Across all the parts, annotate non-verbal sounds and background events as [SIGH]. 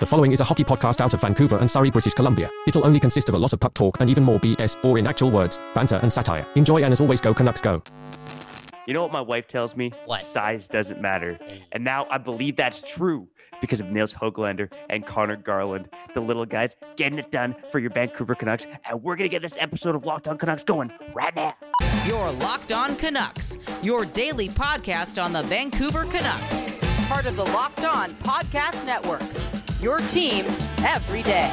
The following is a hockey podcast out of Vancouver and Surrey, British Columbia. It'll only consist of a lot of puck talk and even more BS, or in actual words, banter and satire. Enjoy and as always, go Canucks go. You know what my wife tells me? What? Size doesn't matter. Mm. And now I believe that's true because of Nils Hoglander and Conor Garland, the little guys getting it done for your Vancouver Canucks. And we're going to get this episode of Locked On Canucks going right now. Your Locked On Canucks, your daily podcast on the Vancouver Canucks. Part of the Locked On Podcast Network. Your team every day.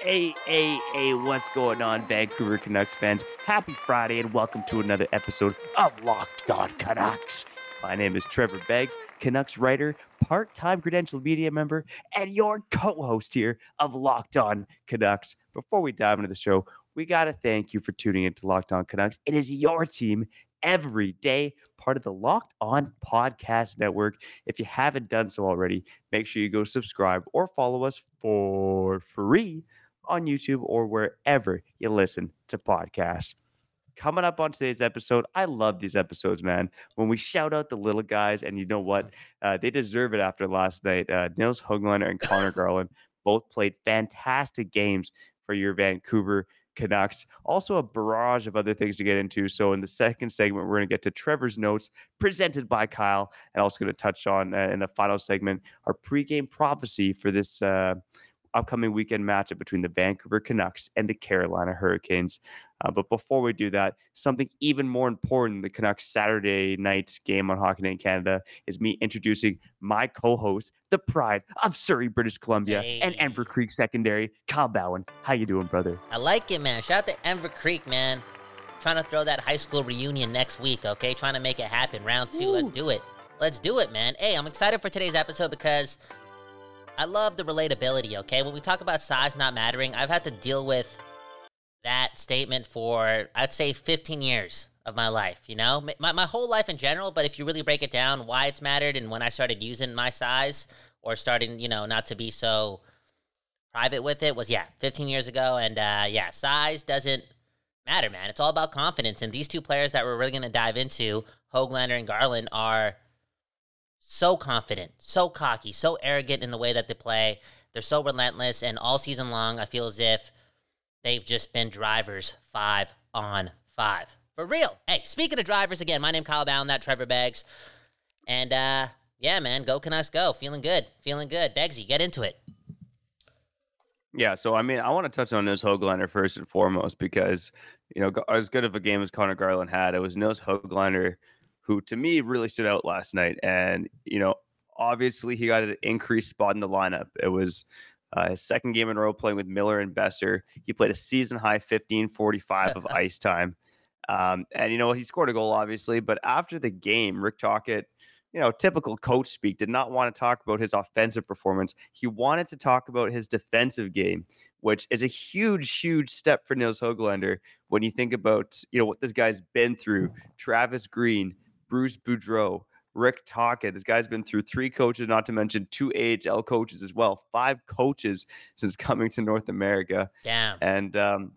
Hey, hey, hey, what's going on, Vancouver Canucks fans? Happy Friday and welcome to another episode of Locked On Canucks. My name is Trevor Beggs, Canucks writer, part time credentialed media member, and your co host here of Locked On Canucks. Before we dive into the show, we got to thank you for tuning into Locked On Canucks. It is your team every day, part of the Locked On Podcast Network. If you haven't done so already, make sure you go subscribe or follow us for free on YouTube or wherever you listen to podcasts. Coming up on today's episode, I love these episodes, man. When we shout out the little guys, and you know what? Uh, they deserve it after last night. Uh, Nils Hoglander and Conor Garland both played fantastic games for your Vancouver Canucks. Also, a barrage of other things to get into. So, in the second segment, we're going to get to Trevor's notes presented by Kyle, and also going to touch on uh, in the final segment our pregame prophecy for this. Uh, upcoming weekend matchup between the Vancouver Canucks and the Carolina Hurricanes. Uh, but before we do that, something even more important the Canucks Saturday night game on Hockey Night in Canada is me introducing my co-host, the pride of Surrey, British Columbia, and Enver Creek Secondary, Kyle Bhawan. How you doing, brother? I like it, man. Shout out to Enver Creek, man. Trying to throw that high school reunion next week, okay? Trying to make it happen. Round two, let's do it. Let's do it, man. Hey, I'm excited for today's episode because I love the relatability, okay? When we talk about size not mattering, I've had to deal with that statement for, I'd say, 15 years of my life, you know? My, my whole life in general, but if you really break it down, why it's mattered and when I started using my size or starting, you know, not to be so private with it was, yeah, 15 years ago. And uh, yeah, size doesn't matter, man. It's all about confidence. And these two players that we're really going to dive into, Hoglander and Garland, are so confident, so cocky, so arrogant in the way that they play. They're so relentless. And all season long, I feel as if they've just been drivers five on five. For real. Hey, speaking of drivers, again, my name Kyle Bhawan, that Trevor Beggs. And uh, yeah, man, go Canucks go. Feeling good. Feeling good. Beggsy, get into it. Yeah, so I mean, I want to touch on Nils Hoglander first and foremost because you know, as good of a game as Connor Garland had, it was Nils Hoglander who, to me, really stood out last night. And you know, obviously, he got an increased spot in the lineup. It was uh, his second game in a row playing with Miller and Boeser. He played a season high 15:45 of [LAUGHS] ice time, um, and you know, he scored a goal, obviously. But after the game, Rick Tocchet. You know, typical coach speak, did not want to talk about his offensive performance. He wanted to talk about his defensive game, which is a huge, huge step for Nils Hoglander when you think about, you know, what this guy's been through. Travis Green, Bruce Boudreau, Rick Tocchet. This guy's been through three coaches, not to mention two AHL coaches as well. Five coaches since [LAUGHS] coming to North America. Damn. And um,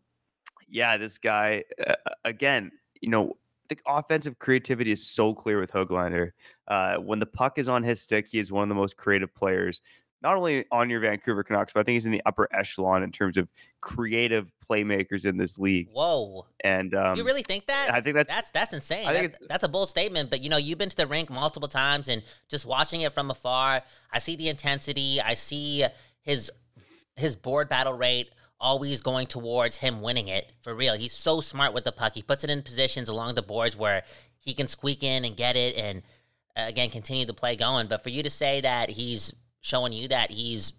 yeah, this guy uh, again, you know, the offensive creativity is so clear with Hoglander. Uh, when the puck is on his stick, he is one of the most creative players, not only on your Vancouver Canucks, but I think he's in the upper echelon in terms of creative playmakers in this league. Whoa. And um, you really think that? I think that's that's that's insane. I think That's, that's a bold statement, but you know, you've been to the rink multiple times and just watching it from afar, I see the intensity. I see his his board battle rate always going towards him winning it for real. He's so smart with the puck. He puts it in positions along the boards where he can squeak in and get it and uh, again continue the play going. But for you to say that he's showing you that he's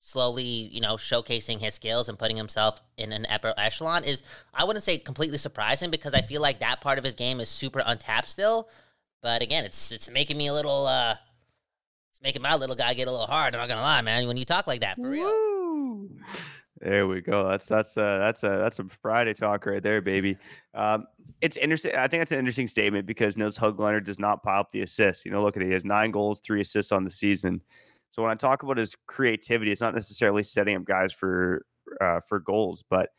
slowly, you know, showcasing his skills and putting himself in an upper echelon is I wouldn't say completely surprising because I feel like that part of his game is super untapped still. But again, it's it's making me a little uh it's making my little guy get a little hard, I'm not gonna lie, man, when you talk like that for real. There we go. That's that's uh that's a that's a Friday talk right there, baby. Um, it's interesting. I think that's an interesting statement because Nils Hoglander does not pile up the assists. You know, look at it. He has nine goals, three assists on the season. So when I talk about his creativity, it's not necessarily setting up guys for uh, for goals, but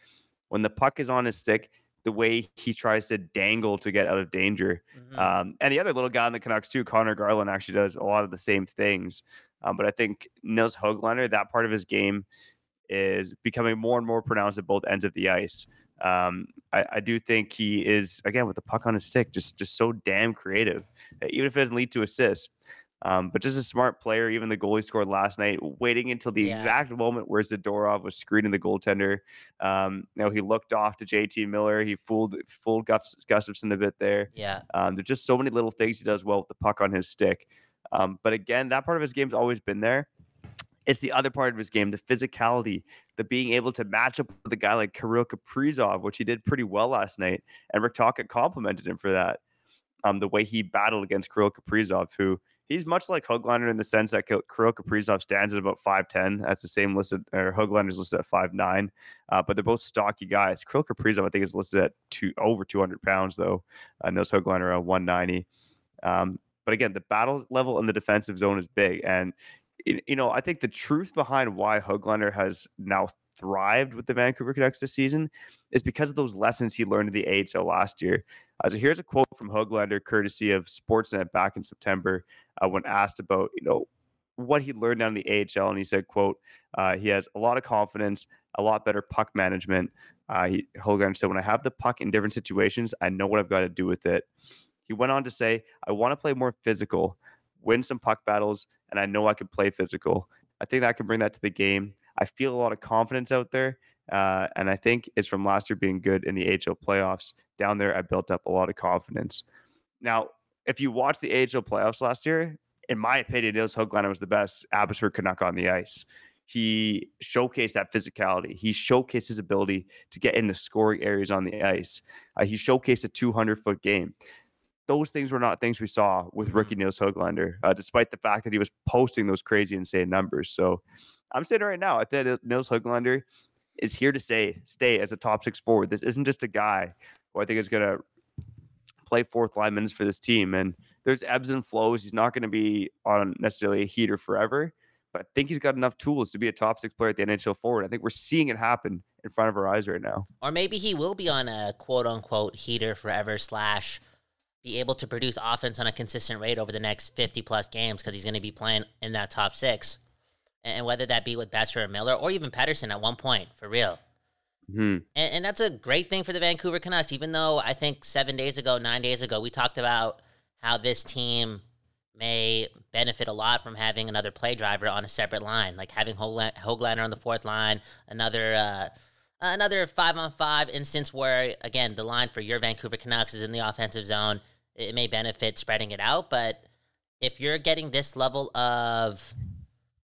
when the puck is on his stick, the way he tries to dangle to get out of danger. Mhm. Um, and the other little guy in the Canucks too, Conor Garland, actually does a lot of the same things. Um, but I think Nils Hoglander, that part of his game is becoming more and more pronounced at both ends of the ice. Um, I, I, do think he is again with the puck on his stick, just just so damn creative, even if it doesn't lead to assists. Um, but just a smart player. Even the goalie scored last night, waiting until the yeah. exact moment where Zadorov was screening the goaltender. Um, you know, he looked off to JT Miller. He fooled fooled Gus, Gustavsson a bit there. Yeah. Um, there's just so many little things he does well with the puck on his stick. Um, but again, that part of his game's always been there. It's the other part of his game, the physicality, the being able to match up with a guy like Kirill Kaprizov, which he did pretty well last night. And Rick Tocchet complimented him for that. Um, the way he battled against Kirill Kaprizov, who he's much like Hoglander in the sense that Kirill Kaprizov stands at about 5'10. That's the same listed, or Hoglander's listed at 5'9. Uh, but they're both stocky guys. Kirill Kaprizov, I think, is listed at two, over 200 pounds, though. Uh, Nils Hoglander around 190. Um, but again, the battle level in the defensive zone is big. And, you know, I think the truth behind why Hoglander has now thrived with the Vancouver Canucks this season is because of those lessons he learned in the AHL last year. Uh, so here's a quote from Hoglander, courtesy of Sportsnet back in September, uh, when asked about you know what he learned down in the AHL, and he said, "quote uh, He has a lot of confidence, a lot better puck management." Uh, he, Hoglander said, "When I have the puck in different situations, I know what I've got to do with it." He went on to say, "I want to play more physical, win some puck battles, and I know I can play physical. I think I can bring that to the game. I feel a lot of confidence out there." Uh, and I think it's from last year being good in the AHL playoffs. Down there, I built up a lot of confidence. Now, if you watch the AHL playoffs last year, in my opinion, Nils Hoglander was the best Abbotsford Canuck on the ice. He showcased that physicality. He showcased his ability to get into scoring areas on the ice. Uh, he showcased a 200 foot game. Those things were not things we saw with mm-hmm. rookie Nils Hoglander, uh, despite the fact that he was posting those crazy, insane numbers. So I'm saying right now, I think Nils Hoglander is here to say stay as a top six forward. This isn't just a guy who I think is going to play fourth line minutes for this team. And there's ebbs and flows. He's not going to be on necessarily a heater forever, but I think he's got enough tools to be a top six player at the NHL forward. I think we're seeing it happen in front of our eyes right now. Or maybe he will be on a quote unquote heater forever slash be able to produce offense on a consistent rate over the next 50 plus games because he's going to be playing in that top six and whether that be with Boeser or Miller or even Pettersson at one point, for real. Mm-hmm. And, and, that's a great thing for the Vancouver Canucks, even though I think seven days ago, nine days ago, we talked about how this team may benefit a lot from having another play driver on a separate line, like having Hoglander on the fourth line, another. Uh, another five on five instance where, again, the line for your Vancouver Canucks is in the offensive zone. It may benefit spreading it out, but if you're getting this level of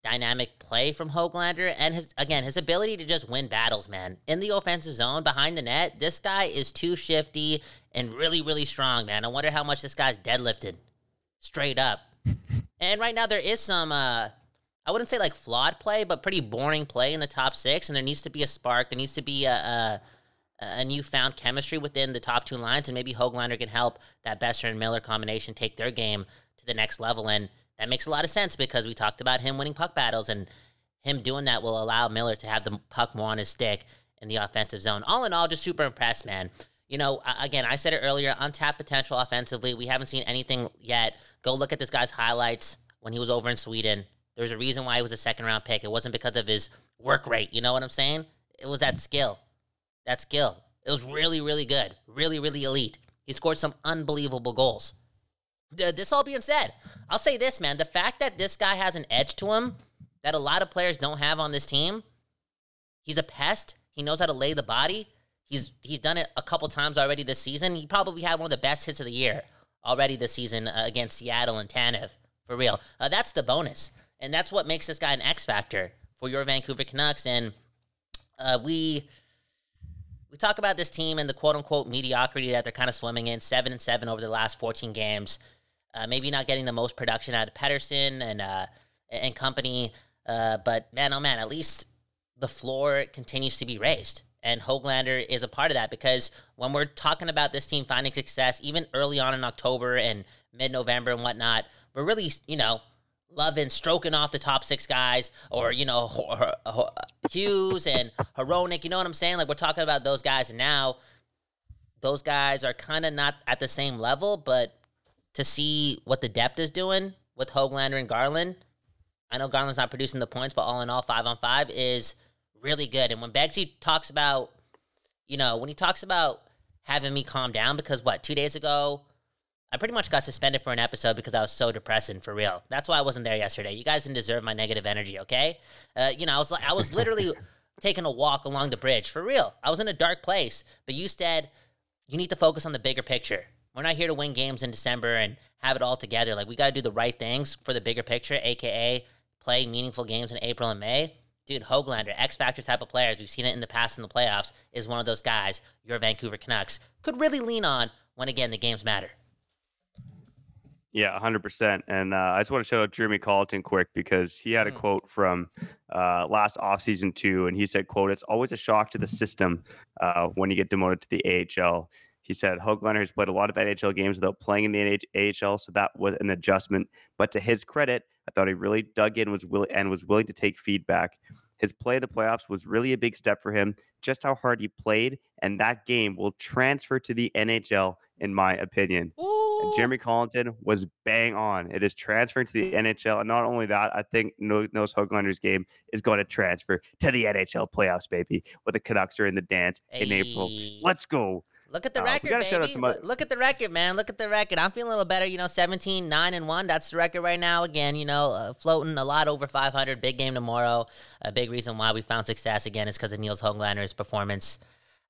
dynamic play from Hoglander and his again his ability to just win battles, man. In the offensive zone behind the net, this guy is too shifty and really really strong, man. I wonder how much this guy's deadlifted straight up. [LAUGHS] and right now there is some uh I wouldn't say like flawed play, but pretty boring play in the top 6 and there needs to be a spark, there needs to be a, a a newfound chemistry within the top two lines, and maybe Hoglander can help that Boeser and Miller combination take their game to the next level. And that makes a lot of sense because we talked about him winning puck battles, and him doing that will allow Miller to have the puck more on his stick in the offensive zone. All in all, just super impressed, man. You know, again, I said it earlier, untapped potential offensively. We haven't seen anything yet. Go look at this guy's highlights when he was over in Sweden. There's a reason why he was a second round pick. It wasn't because of his work rate. You know what I'm saying? It was that skill. That skill. It was really, really good. Really, really elite. He scored some unbelievable goals. This all being said, I'll say this, man. The fact that this guy has an edge to him that a lot of players don't have on this team, he's a pest. He knows how to lay the body. He's he's done it a couple times already this season. He probably had one of the best hits of the year already this season uh, against Seattle and Tanev. For real. Uh, that's the bonus. And that's what makes this guy an X factor for your Vancouver Canucks. And uh, we we talk about this team and the quote unquote mediocrity that they're kind of swimming in, seven and seven over the last 14 games. Uh, maybe not getting the most production out of Pettersson and uh, and company, uh, but man, oh man, at least the floor continues to be raised. And Hoglander is a part of that because when we're talking about this team finding success, even early on in October and mid November and whatnot, we're really, you know, loving stroking off the top six guys or, you know, Hughes and Hronek. You know what I'm saying? Like we're talking about those guys. Now those guys are kind of not at the same level, but to see what the depth is doing with Hoglander and Garland, I know Garland's not producing the points, but all in all, five on five is really good. And when Beggsy talks about, you know, when he talks about having me calm down, because what, two days ago, I pretty much got suspended for an episode because I was so depressing for real. That's why I wasn't there yesterday. You guys didn't deserve my negative energy, okay? Uh, you know, I was like, I was literally [LAUGHS] taking a walk along the bridge for real. I was in a dark place, but you said you need to focus on the bigger picture. We're not here to win games in December and have it all together. Like we got to do the right things for the bigger picture, aka play meaningful games in April and May. Dude, Hoglander, X Factor type of players, we've seen it in the past in the playoffs, is one of those guys your Vancouver Canucks could really lean on when, again, the games matter. Yeah, 100%. And uh, I just want to show out Jeremy Colliton quick because he had a Mm. quote from uh, last offseason too. And he said, quote, it's always a shock to the system uh, when you get demoted to the AHL. He said, Hoglander has played a lot of NHL games without playing in the NH- AHL, so that was an adjustment. But to his credit, I thought he really dug in was willing and was willing to take feedback. His play in the playoffs was really a big step for him. Just how hard he played, and that game will transfer to the NHL, in my opinion. And Jeremy Colliton was bang on. It is transferring to the NHL. And not only that, I think No- Nils Hoglander's game is going to transfer to the NHL playoffs, baby, where the Canucks are in the dance in April. Let's go. Look at the Uh, record, gotta shout out baby. Look, look at the record, man. Look at the record. I'm feeling a little better. You know, 17, 9, and 1. That's the record right now. Again, you know, uh, floating a lot over 500. Big game tomorrow. A big reason why we found success again is because of Nils Hoglander's performance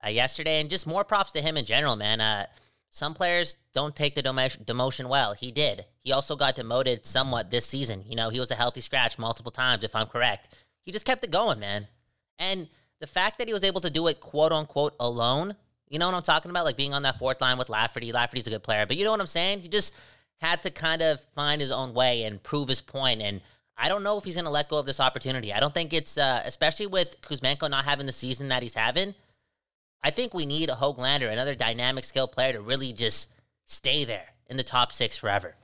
uh, yesterday. And just more props to him in general, man. Some players don't take the demotion, demotion well. He did. He also got demoted somewhat this season. You know, he was a healthy scratch multiple times, if I'm correct. He just kept it going, man. And the fact that he was able to do it quote unquote alone, you know what I'm talking about? Like being on that fourth line with Lafferty. Lafferty's a good player, but you know what I'm saying? He just had to kind of find his own way and prove his point. And I don't know if he's going to let go of this opportunity. I don't think it's, uh, especially with Kuzmenko not having the season that he's having. I think we need a Hoglander, another dynamic skill player, to really just stay there in the top six forever.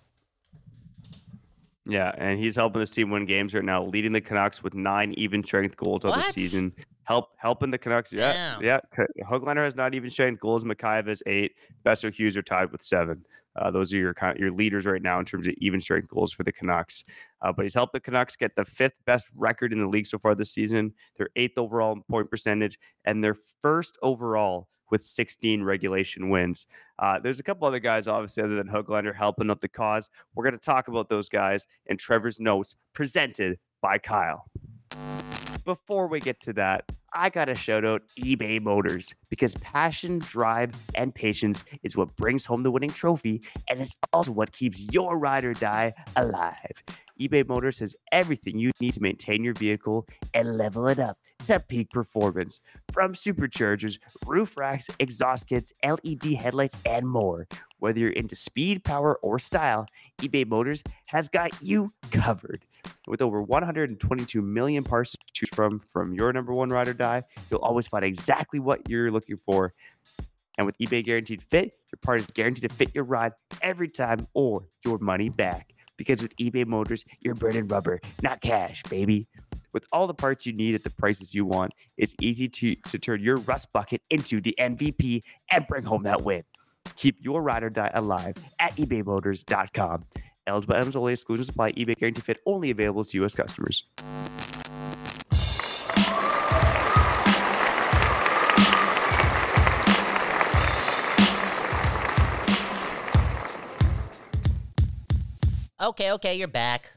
Yeah, and he's helping this team win games right now, leading the Canucks with nine even strength goals of the season. Help helping the Canucks. Yeah, Damn. yeah. Hoglander has not even strength goals. Mikheyev has eight. Boeser Hughes are tied with seven. Uh, those are your your leaders right now in terms of even strength goals for the Canucks. Uh, but he's helped the Canucks get the fifth best record in the league so far this season. Their eighth overall point percentage and their first overall with 16 regulation wins. Uh, there's a couple other guys, obviously, other than Hoglander, helping up the cause. We're going to talk about those guys in Trevor's notes presented by Kyle. Before we get to that, I got to shout out eBay Motors because passion, drive, and patience is what brings home the winning trophy, and it's also what keeps your ride or die alive. eBay Motors has everything you need to maintain your vehicle and level it up to peak performance from superchargers, roof racks, exhaust kits, LED headlights, and more. Whether you're into speed, power, or style, eBay Motors has got you covered. With over 122 million parts to choose from, from your number one ride or die, you'll always find exactly what you're looking for. And with eBay Guaranteed Fit, your part is guaranteed to fit your ride every time or your money back. Because with eBay Motors, you're burning rubber, not cash, baby. With all the parts you need at the prices you want, it's easy to, to turn your rust bucket into the MVP and bring home that win. Keep your ride or die alive at ebaymotors.com. Eligible items only, exclusions apply. eBay Guarantee Fit only available to U.S. customers. Okay, okay, you're back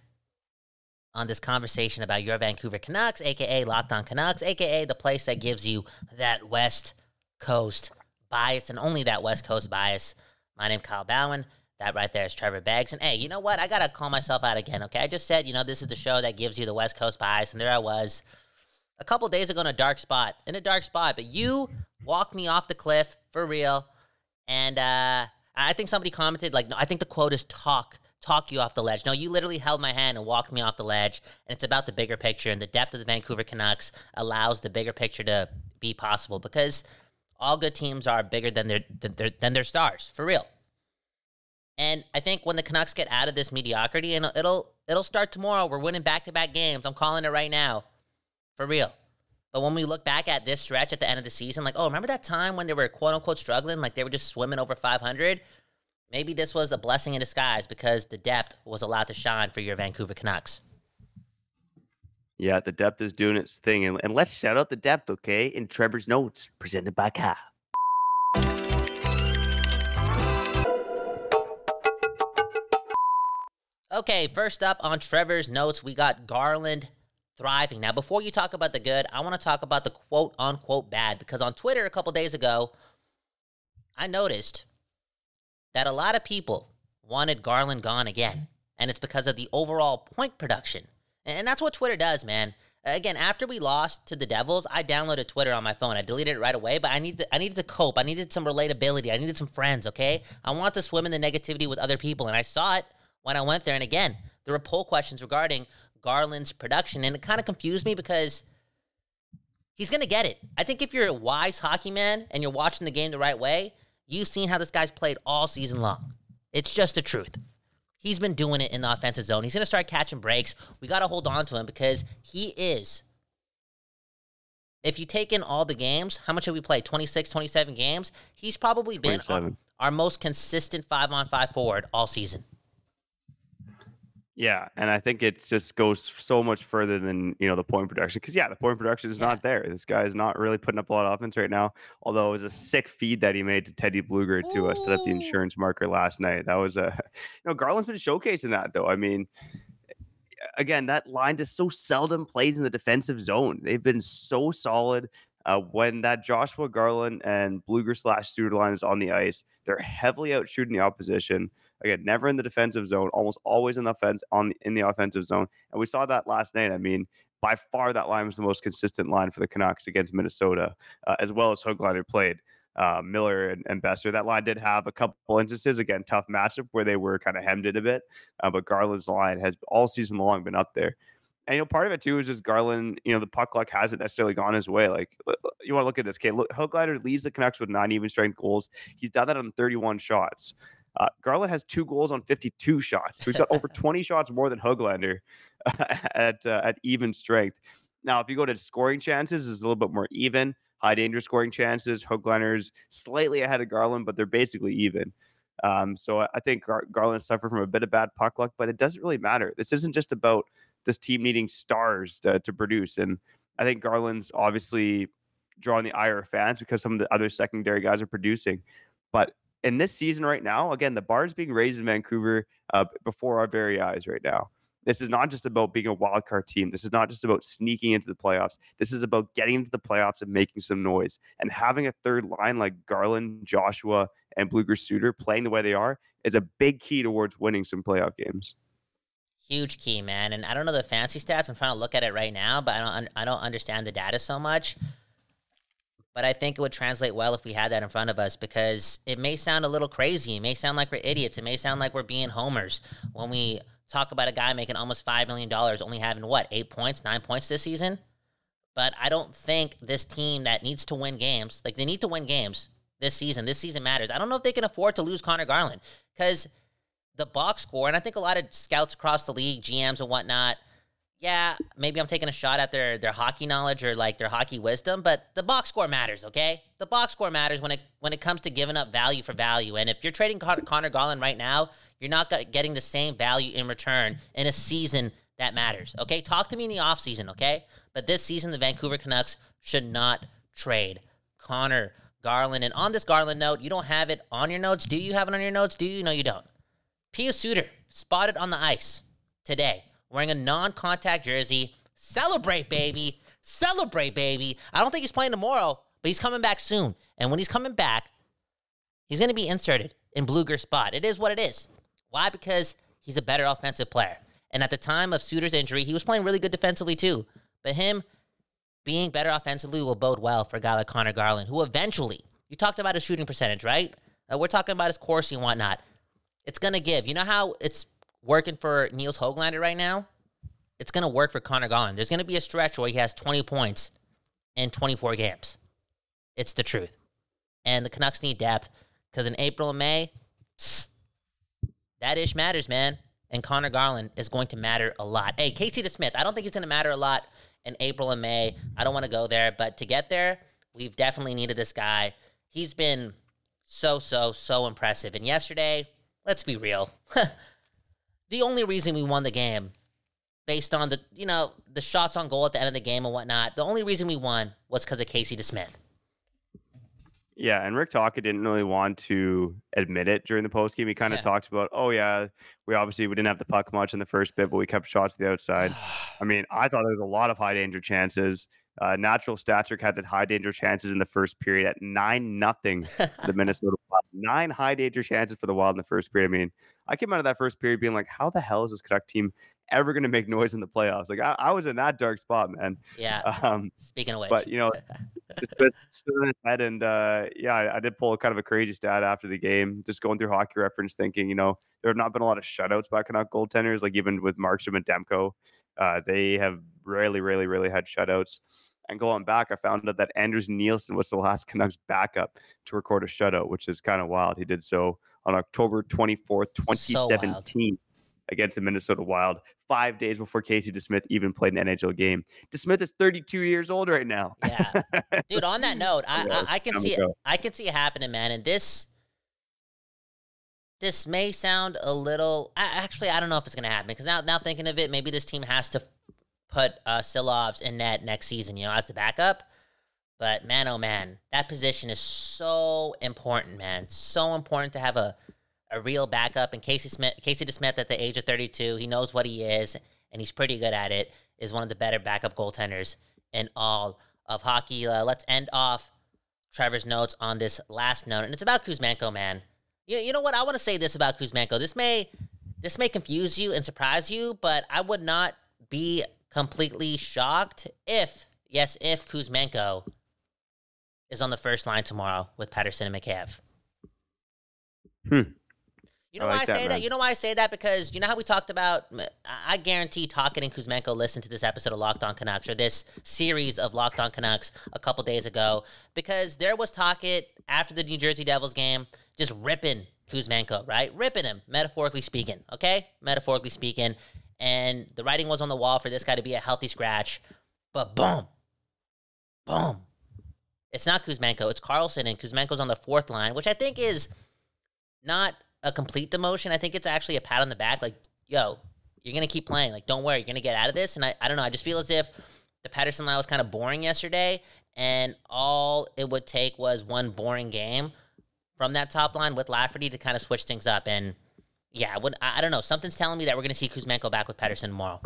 on this conversation about your Vancouver Canucks, aka Locked On Canucks, aka the place that gives you that West Coast bias and only that West Coast bias. My name Kyle Bowen. That right there is Trevor Beggs. And hey, you know what? I gotta call myself out again, okay? I just said, you know, this is the show that gives you the West Coast bias, and there I was a couple days ago in a dark spot. In a dark spot, but you walked me off the cliff for real. And uh I think somebody commented, like, no, I think the quote is talk talk you off the ledge. No, you literally held my hand and walked me off the ledge. And it's about the bigger picture. And the depth of the Vancouver Canucks allows the bigger picture to be possible because all good teams are bigger than their than their, than their stars, for real. And I think when the Canucks get out of this mediocrity, and it'll it'll start tomorrow. We're winning back to back games. I'm calling it right now, for real. But when we look back at this stretch at the end of the season, like, oh, remember that time when they were quote unquote struggling, like they were just swimming over 500? Maybe this was a blessing in disguise because the depth was allowed to shine for your Vancouver Canucks. Yeah, the depth is doing its thing. And, and let's shout out the depth, okay? In Trevor's notes, presented by Ka. Okay, first up on Trevor's notes, we got Garland thriving. Now, before you talk about the good, I want to talk about the quote unquote bad because on Twitter a couple days ago, I noticed that a lot of people wanted Garland gone again. And it's because of the overall point production. And that's what Twitter does, man. Again, after we lost to the Devils, I downloaded Twitter on my phone. I deleted it right away, but I needed to, I needed to cope. I needed some relatability. I needed some friends, okay? I want to swim in the negativity with other people, and I saw it when I went there. And again, there were poll questions regarding Garland's production, and it kind of confused me because he's gonna get it. I think if you're a wise hockey man and you're watching the game the right way, you've seen how this guy's played all season long. It's just the truth. He's been doing it in the offensive zone. He's going to start catching breaks. We got to hold on to him because he is. If you take in all the games, how much have we played? 26, 27 games? He's probably been our, our most consistent five on five forward all season. Yeah, and I think it just goes so much further than you know the point production because yeah, the point production is yeah. not there. This guy is not really putting up a lot of offense right now. Although it was a sick feed that he made to Teddy Blueger to uh, set up the insurance marker last night. That was a [LAUGHS] you know Garland's been showcasing that though. I mean, again, that line just so seldom plays in the defensive zone. They've been so solid. Uh, when that Joshua Garland and Blueger slash Suter line is on the ice, they're heavily out shooting the opposition. Again, never in the defensive zone, almost always in the offense on in the offensive zone. And we saw that last night. I mean, by far that line was the most consistent line for the Canucks against Minnesota, uh, as well as Höglander played. Uh, Miller and, and Boeser. That line did have a couple instances, again, tough matchup where they were kind of hemmed in a bit. Uh, but Garland's line has all season long been up there. And you know, part of it too is just Garland. You know, the puck luck hasn't necessarily gone his way. Like you want to look at this, okay? Look, Höglander leads the Canucks with nine even strength goals. He's done that on 31 shots. Uh, Garland has two goals on 52 shots. So he's got over [LAUGHS] 20 shots more than Höglander [LAUGHS] at uh, at even strength. Now, if you go to scoring chances, it's a little bit more even. High danger scoring chances. Höglander's slightly ahead of Garland, but they're basically even. Um, so I think Gar- Garland suffered from a bit of bad puck luck, but it doesn't really matter. This isn't just about this team needing stars to, to produce. And I think Garland's obviously drawing the ire of fans because some of the other secondary guys are producing. But in this season right now, again, the bar is being raised in Vancouver uh, before our very eyes right now. This is not just about being a wild card team. This is not just about sneaking into the playoffs. This is about getting into the playoffs and making some noise. And having a third line like Garland, Joshua, and Blueger Suter playing the way they are is a big key towards winning some playoff games. Huge key, man. And I don't know the fancy stats. I'm trying to look at it right now, but I don't. I don't understand the data so much but I think it would translate well if we had that in front of us because it may sound a little crazy. It may sound like we're idiots. It may sound like we're being homers when we talk about a guy making almost $5 million, only having what, eight points, nine points this season? But I don't think this team that needs to win games, like they need to win games this season. This season matters. I don't know if they can afford to lose Conor Garland because the box score, and I think a lot of scouts across the league, GMs and whatnot, yeah, maybe I'm taking a shot at their their hockey knowledge or like their hockey wisdom, but the box score matters, okay? The box score matters when it when it comes to giving up value for value. And if you're trading Con- Conor Garland right now, you're not getting the same value in return in a season that matters. Okay? Talk to me in the offseason, okay? But this season the Vancouver Canucks should not trade Conor Garland. And on this Garland note, you don't have it on your notes. Do you have it on your notes? Do you? No, you don't. Pius Suter spotted on the ice today wearing a non contact jersey. Celebrate, baby. Celebrate, baby. I don't think he's playing tomorrow, but he's coming back soon. And when he's coming back, he's going to be inserted in Blueger's spot. It is what it is. Why? Because he's a better offensive player. And at the time of Suter's injury, he was playing really good defensively too. But him being better offensively will bode well for a guy like Conor Garland, who eventually, you talked about his shooting percentage, right? Uh, we're talking about his Corsi and whatnot. It's going to give. You know how it's working for Nils Höglander right now, it's going to work for Conor Garland. There's going to be a stretch where he has 20 points in 24 games. It's the truth. And the Canucks need depth because in April and May, [SNIFFS] that ish matters, man. And Conor Garland is going to matter a lot. Hey, Casey DeSmith, I don't think it's going to matter a lot in April and May. I don't want to go there, but to get there, we've definitely needed this guy. He's been so, so, so impressive. And yesterday, let's be real. [LAUGHS] the only reason we won the game based on the you know the shots on goal at the end of the game and whatnot. The only reason we won was because of Casey DeSmith. Yeah, and Rick Tocchet didn't really want to admit it during the post game. He kind of Yeah. talked about, oh yeah, we obviously we didn't have the puck much in the first bit, but we kept shots to the outside. [SIGHS] I mean, I thought there was a lot of high danger chances. Uh, natural stat trick had the high danger chances in the first period at nine nothing. [LAUGHS] The Minnesota Wild. nine high danger chances for the Wild in the first period. I mean, I came out of that first period being like, how the hell is this Canuck team ever going to make noise in the playoffs? Like I, I was in that dark spot, man. yeah. [LAUGHS] Um, Speaking of which, but you know, [LAUGHS] just put- stood on his head and uh, yeah, I, I did pull kind of a crazy stat after the game. Just going through hockey reference, thinking you know there have not been a lot of shutouts by Canuck goaltenders. Like even with Markstrom and Demko, uh, they have rarely, really, really had shutouts. And going back, I found out that Anders Nilsson was the last [LAUGHS] Canucks backup to record a shutout, which is kind of wild. He did so on October 24th, wild. 2017 against the Minnesota Wild, five days before Casey DeSmith even played an NHL game. DeSmith is 32 years old right now. Yeah. [LAUGHS] dude. On that note, I Yeah, I, I can see it. I can see it happening, man. And this this may sound a little. Actually, I don't know if it's gonna happen because now now thinking of it, maybe this team has to put uh, Silovs in net next season. You know, as the backup. But man, oh man, that position is so important, man. So important to have a a real backup. And Casey Smith, Casey DeSmith, at the age of 32, he knows what he is, and he's pretty good at it. Is one of the better backup goaltenders in all of hockey. Uh, let's end off Trevor's notes on this last note, and it's about Kuzmenko, man. You, you know what? I want to say this about Kuzmenko. This may this may confuse you and surprise you, but I would not be completely shocked if, yes, if Kuzmenko is on the first line tomorrow with Pettersson and McCabe. Hmm. You know I why I that, say that? You know why I say that? Because you know how we talked about. I- guarantee Tocchet and Kuzmenko listened to this episode of Locked On Canucks or this series of Locked On Canucks a couple days ago because there was Tocchet after the New Jersey Devils game just ripping Kuzmenko, right? Ripping him, metaphorically speaking, okay? Metaphorically speaking. And the writing was on the wall for this guy to be a healthy scratch. But boom, boom. It's not Kuzmenko, it's Karlsson, and Kuzmenko's on the fourth line, which I think is not a complete demotion. I think it's actually a pat on the back, like, yo, you're gonna keep playing. Like, don't worry, you're gonna get out of this. And I, I don't know, I just feel as if the Pettersson line was kind of boring yesterday, and all it would take was one boring game from that top line with Lafferty to kind of switch things up. And yeah, I, would, I, I don't know. Something's telling me that we're gonna see Kuzmenko back with Pettersson tomorrow.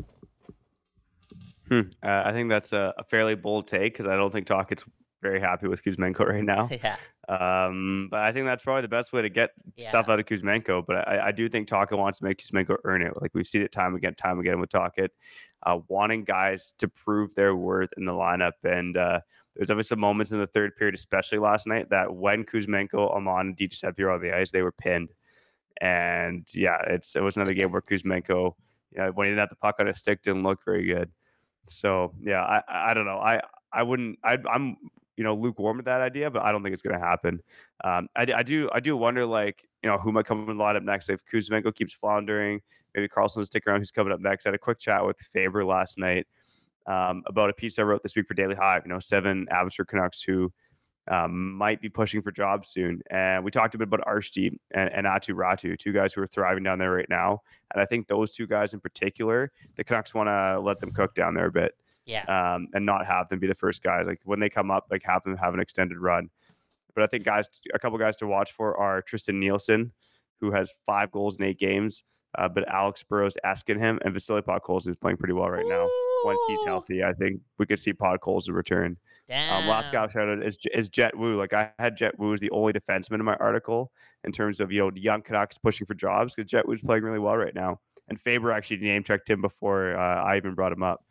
Hmm. Uh, I think that's a, a fairly bold take because I don't think Tocchet's very happy with Kuzmenko [LAUGHS] right now. [LAUGHS] yeah, Um, but I think that's probably the best way to get stuff out of Kuzmenko. But I, I do think Tocchet wants to make Kuzmenko earn it. Like we've seen it time again, time again with Talkett, uh, wanting guys to prove their worth in the lineup. And uh, there's obviously some moments in the third period, especially last night, that when Kuzmenko, Aman, and DiGiuseppe were on the ice, they were pinned. And yeah, it's it was another game where Kuzmenko, you know, when he didn't have the puck on his stick, didn't look very good. So yeah, I I I don't know. I I wouldn't. I, I'm you know lukewarm with that idea, but I don't think it's going to happen. Um, I do I do wonder like you know who might come in the lineup next. If Kuzmenko keeps floundering, maybe Karlsson will stick around. Who's coming up next? I had a quick chat with Faber last night um, about a piece I wrote this week for Daily Hive. You know, seven Abbotsford Canucks who um, might be pushing for jobs soon, and we talked a bit about Arshdeep and, and Aatu Räty, two guys who are thriving down there right now. And I think those two guys in particular, the Canucks want to let them cook down there a bit yeah, um, and not have them be the first guys. Like when they come up, like have them have an extended run. But I think guys, a couple guys to watch for are Tristan Nielsen, who has five goals in eight games. Uh, but Alex Burrows asking him, and Vasily Podkolzin is playing pretty well right now. Once he's healthy, I think we could see Podkolzin return. Damn. Um, last guy I shout out is, is Jett Woo. Like I had Jett Woo as the only defenseman in my article in terms of you know young Canucks pushing for jobs because Jett Woo's playing really well right now. And Faber actually name checked him before uh, I even brought him up.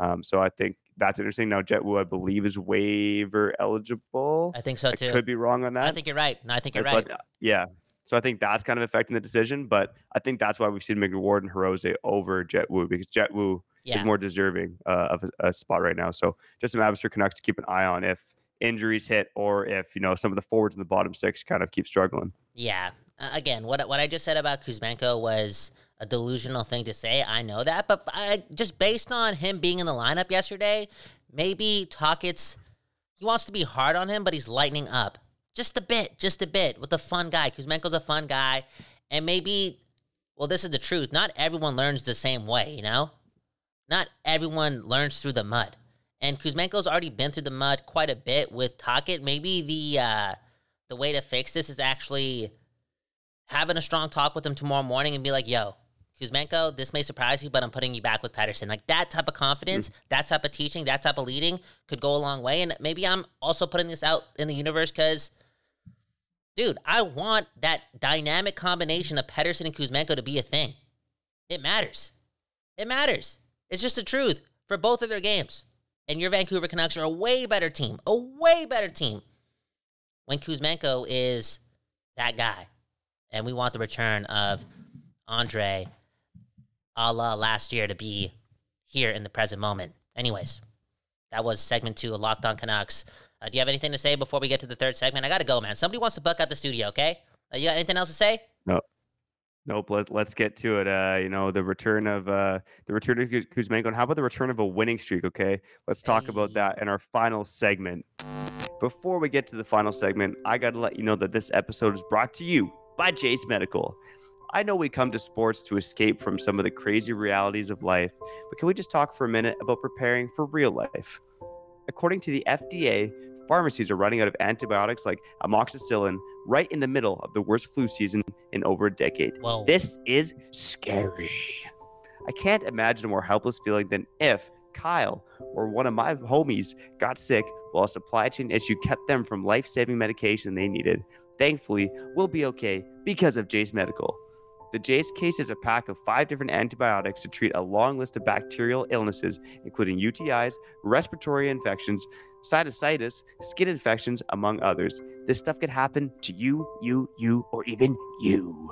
Um, so I think that's interesting. Now Jett Woo, I believe, is waiver eligible. I think so I too. could be wrong on that. I think you're right. No, I think you're right. yeah. So I think that's kind of affecting the decision, but I think that's why we've seen McWard and Hirose over Jett Woo because Jett Woo Yeah. is more deserving uh, of a, a spot right now. So just some Abbotsford Canucks to keep an eye on if injuries hit or if you know some of the forwards in the bottom six kind of keep struggling. Yeah. Uh, again, what what I just said about Kuzmenko was a delusional thing to say. I know that, but I, just based on him being in the lineup yesterday, maybe Tocchet's he wants to be hard on him, but he's lightening up just a bit, just a bit with a fun guy. Kuzmenko's a fun guy, and maybe, well, this is the truth. Not everyone learns the same way, you know. Not everyone learns through the mud. And Kuzmenko's already been through the mud quite a bit with Tocchet. Maybe the uh, the way to fix this is actually having a strong talk with him tomorrow morning and be like, yo, Kuzmenko, this may surprise you, but I'm putting you back with Pettersson. Like that type of confidence, mm-hmm. that type of teaching, that type of leading could go a long way. And maybe I'm also putting this out in the universe because, dude, I want that dynamic combination of Pettersson and Kuzmenko to be a thing. It matters. It matters. It's just the truth for both of their games. And your Vancouver Canucks are a way better team, a way better team when Kuzmenko is that guy. And we want the return of Andre a la last year to be here in the present moment. Anyways, that was segment two of Locked On Canucks. Uh, do you have anything to say before we get to the third segment? I got to go, man. Somebody wants to buck out the studio, okay? Uh, you got anything else to say? No. Nope. Let, let's get to it. Uh, you know, the return of uh, the return of Kuzmenko. And how about the return of a winning streak? Okay, let's talk hey. about that in our final segment. Before we get to the final segment, I got to let you know that this episode is brought to you by Jase Medical. I know we come to sports to escape from some of the crazy realities of life, but can we just talk for a minute about preparing for real life? According to the FDA, pharmacies are running out of antibiotics like amoxicillin right in the middle of the worst flu season in over a decade. Whoa. This is scary. I can't imagine a more helpless feeling than if Kyle or one of my homies got sick while a supply chain issue kept them from life saving medication they needed. Thankfully, we'll be okay because of Jase Medical. The Jase case is a pack of five different antibiotics to treat a long list of bacterial illnesses, including UTIs, respiratory infections, sinusitis, skin infections, among others. This stuff could happen to you, you, you, or even you.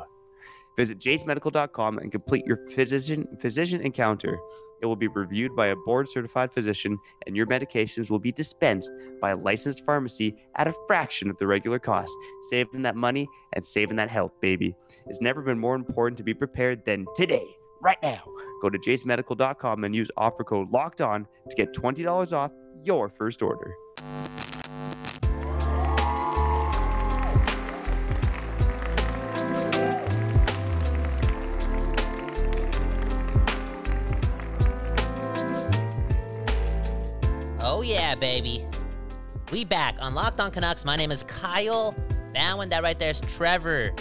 Visit jasemedical.com and complete your physician physician encounter. It will be reviewed by a board certified physician, and your medications will be dispensed by a licensed pharmacy at a fraction of the regular cost, saving that money and saving that health, baby. It's never been more important to be prepared than today, right now. Go to jasemedical.com and use offer code locked on to get $20 off your first order. Oh yeah, baby. We back on Locked On Canucks. My name is Kyle. That one, that right there is Trevor.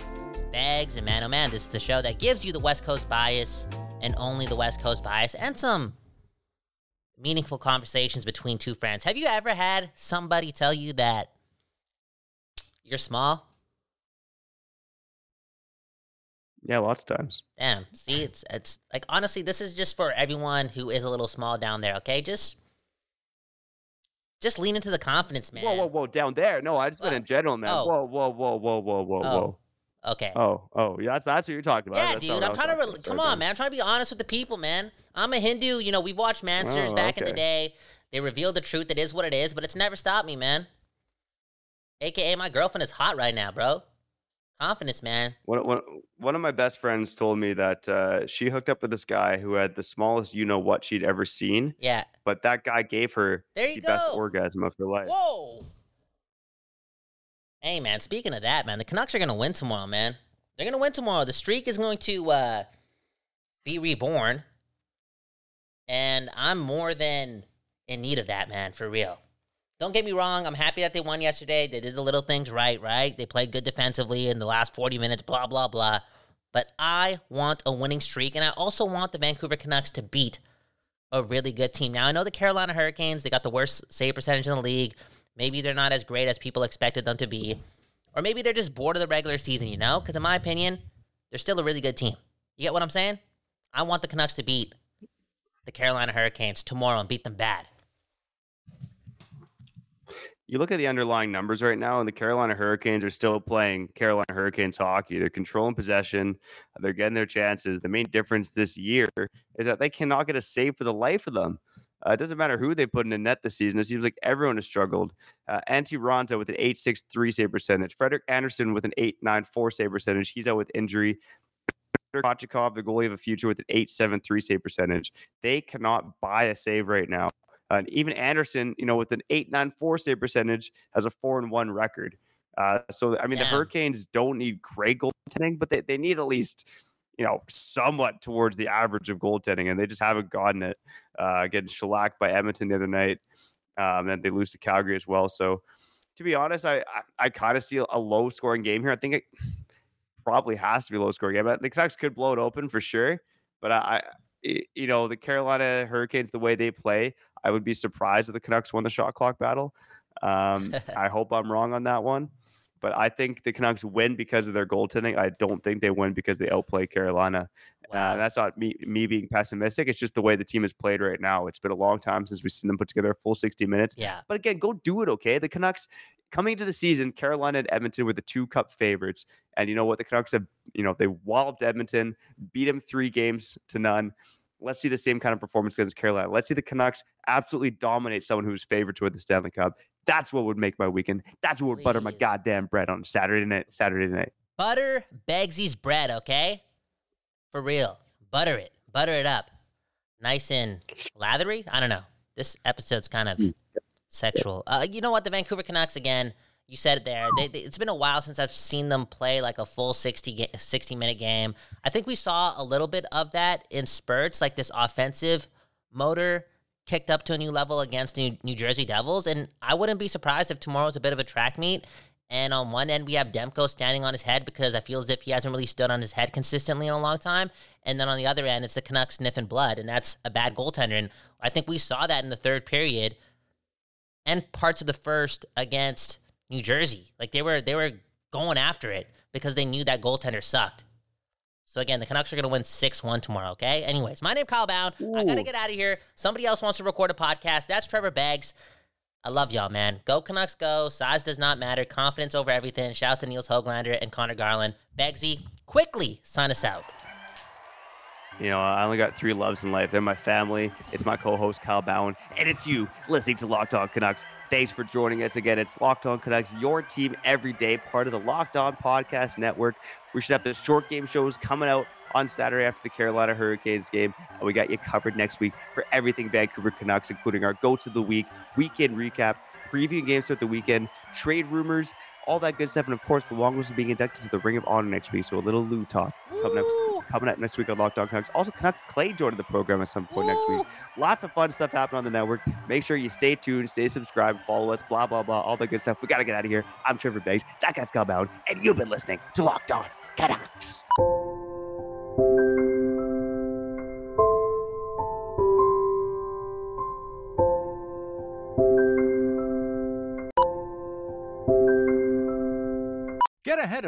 Beggs and man, oh man, this is the show that gives you the West Coast bias and only the West Coast bias and some meaningful conversations between two friends. Have you ever had somebody tell you that you're small? Yeah, lots of times. Damn. See, it's it's like honestly, this is just for everyone who is a little small down there, okay? Just just lean into the confidence, man. Whoa, whoa, whoa, down there. No, I just meant in general, man. Oh. Whoa, whoa, whoa, whoa, whoa, whoa, oh. whoa. Okay. Oh, oh, yeah, that's that's what you're talking about. Yeah, that's dude. I'm trying to re- come on, man. I'm trying to be honest with the people, man. I'm a Hindu. You know, we've watched Mansers oh, back okay. in the day. They revealed the truth. It is what it is, but it's never stopped me, man. AKA, my girlfriend is hot right now, bro. Confidence, man. One, one, one of my best friends told me that uh, she hooked up with this guy who had the smallest you know what she'd ever seen. Yeah. But that guy gave her the go. best orgasm of her life. Whoa. Hey, man, speaking of that, man, the Canucks are going to win tomorrow, man. They're going to win tomorrow. The streak is going to uh, be reborn. And I'm more than in need of that, man, for real. Don't get me wrong. I'm happy that they won yesterday. They did the little things right, right? They played good defensively in the last 40 minutes, blah, blah, blah. But I want a winning streak, and I also want the Vancouver Canucks to beat a really good team. Now, I know the Carolina Hurricanes, they got the worst save percentage in the league. Maybe they're not as great as people expected them to be. Or maybe they're just bored of the regular season, you know? Because in my opinion, they're still a really good team. You get what I'm saying? I want the Canucks to beat the Carolina Hurricanes tomorrow and beat them bad you look at the underlying numbers right now, and the Carolina Hurricanes are still playing Carolina Hurricanes hockey. They're controlling possession, they're getting their chances. The main difference this year is that they cannot get a save for the life of them. Uh, it doesn't matter who they put in the net this season. It seems like everyone has struggled. Uh, Antti Raanta with an 8.63 save percentage. Frederik Andersen with an 8.94 save percentage. He's out with injury. Kochetkov, the goalie of the future, with an 8.73 save percentage. They cannot buy a save right now. Uh, even Andersen, you know, with an 8.94 save percentage, has a 4 and 1 record. Uh, so, I mean, Damn. the Hurricanes don't need great goaltending, but they, they need at least, you know, somewhat towards the average of goaltending, and they just haven't gotten it. Uh, getting shellacked by Edmonton the other night, um, and they lose to Calgary as well. So, to be honest, I I, I kind of see a low scoring game here. I think it probably has to be a low scoring game. But the Canucks could blow it open for sure, but I, I you know, the Carolina Hurricanes, the way they play, I would be surprised if the Canucks won the shot clock battle. Um, [LAUGHS] I hope I'm wrong on that one but I think the Canucks win because of their goaltending. I don't think they win because they outplay Carolina. Uh, wow. Uh, that's not me me being pessimistic. It's just the way the team has played right now. It's been a long time since we've seen them put together a full 60 minutes. Yeah. But again, go do it, okay? The Canucks coming into the season, Carolina and Edmonton were the two cup favorites. And you know what? The Canucks have, you know, they walloped Edmonton, beat them three games to none. Let's see the same kind of performance against Carolina. Let's see the Canucks absolutely dominate someone who's favored to win the Stanley Cup. That's what would make my weekend. That's what would Please. butter my goddamn bread on Saturday night. Saturday night. Butter Beggsy's bread, okay? For real. Butter it. Butter it up. Nice and lathery. I don't know. This episode's kind of mm. sexual. Uh, you know what? The Vancouver Canucks again. You said it there. They, they, it's been a while since I've seen them play like a full 60, 60 minute game. I think we saw a little bit of that in spurts, like this offensive motor kicked up to a new level against New, New Jersey Devils. And I wouldn't be surprised if tomorrow's a bit of a track meet. And on one end, we have Demko standing on his head because I feel as if he hasn't really stood on his head consistently in a long time. And then on the other end, it's the Canucks sniffing blood, and that's a bad goaltender. And I think we saw that in the third period and parts of the first against New Jersey. Like they were they were going after it because they knew that goaltender sucked. So again, the Canucks are going to win 6-1 tomorrow, okay? Anyways, my name Kyle Bhawan. Ooh. I got to get out of here. Somebody else wants to record a podcast. That's Trevor Beggs. I love y'all, man. Go Canucks, go. Size does not matter. Confidence over everything. Shout out to Nils Hoglander and Conor Garland. Beggsy, quickly sign us out. You know, I only got three loves in life. They're my family. It's my co-host Kyle Bhawan, and it's you listening to Locked On Canucks. Thanks for joining us again. It's Locked On Canucks, your team every day, part of the Locked On Podcast Network. We should have the short game shows coming out on Saturday after the Carolina Hurricanes game. And we got you covered next week for everything Vancouver Canucks, including our go to the week, weekend recap, preview games throughout the weekend, trade rumors, all that good stuff. And of course, the Luongos are being inducted to the Ring of Honor next week. So a little Lou talk coming up, coming up next week on Locked On Canucks. Also, Canuck Clay joining the program at some point next week. Lots of fun stuff happening on the network. Make sure you stay tuned, stay subscribed, follow us, blah, blah, blah, all that good stuff. We got to get out of here. I'm Trevor Beggs. That guy's Bhawan, and you've been listening to Locked On Canucks.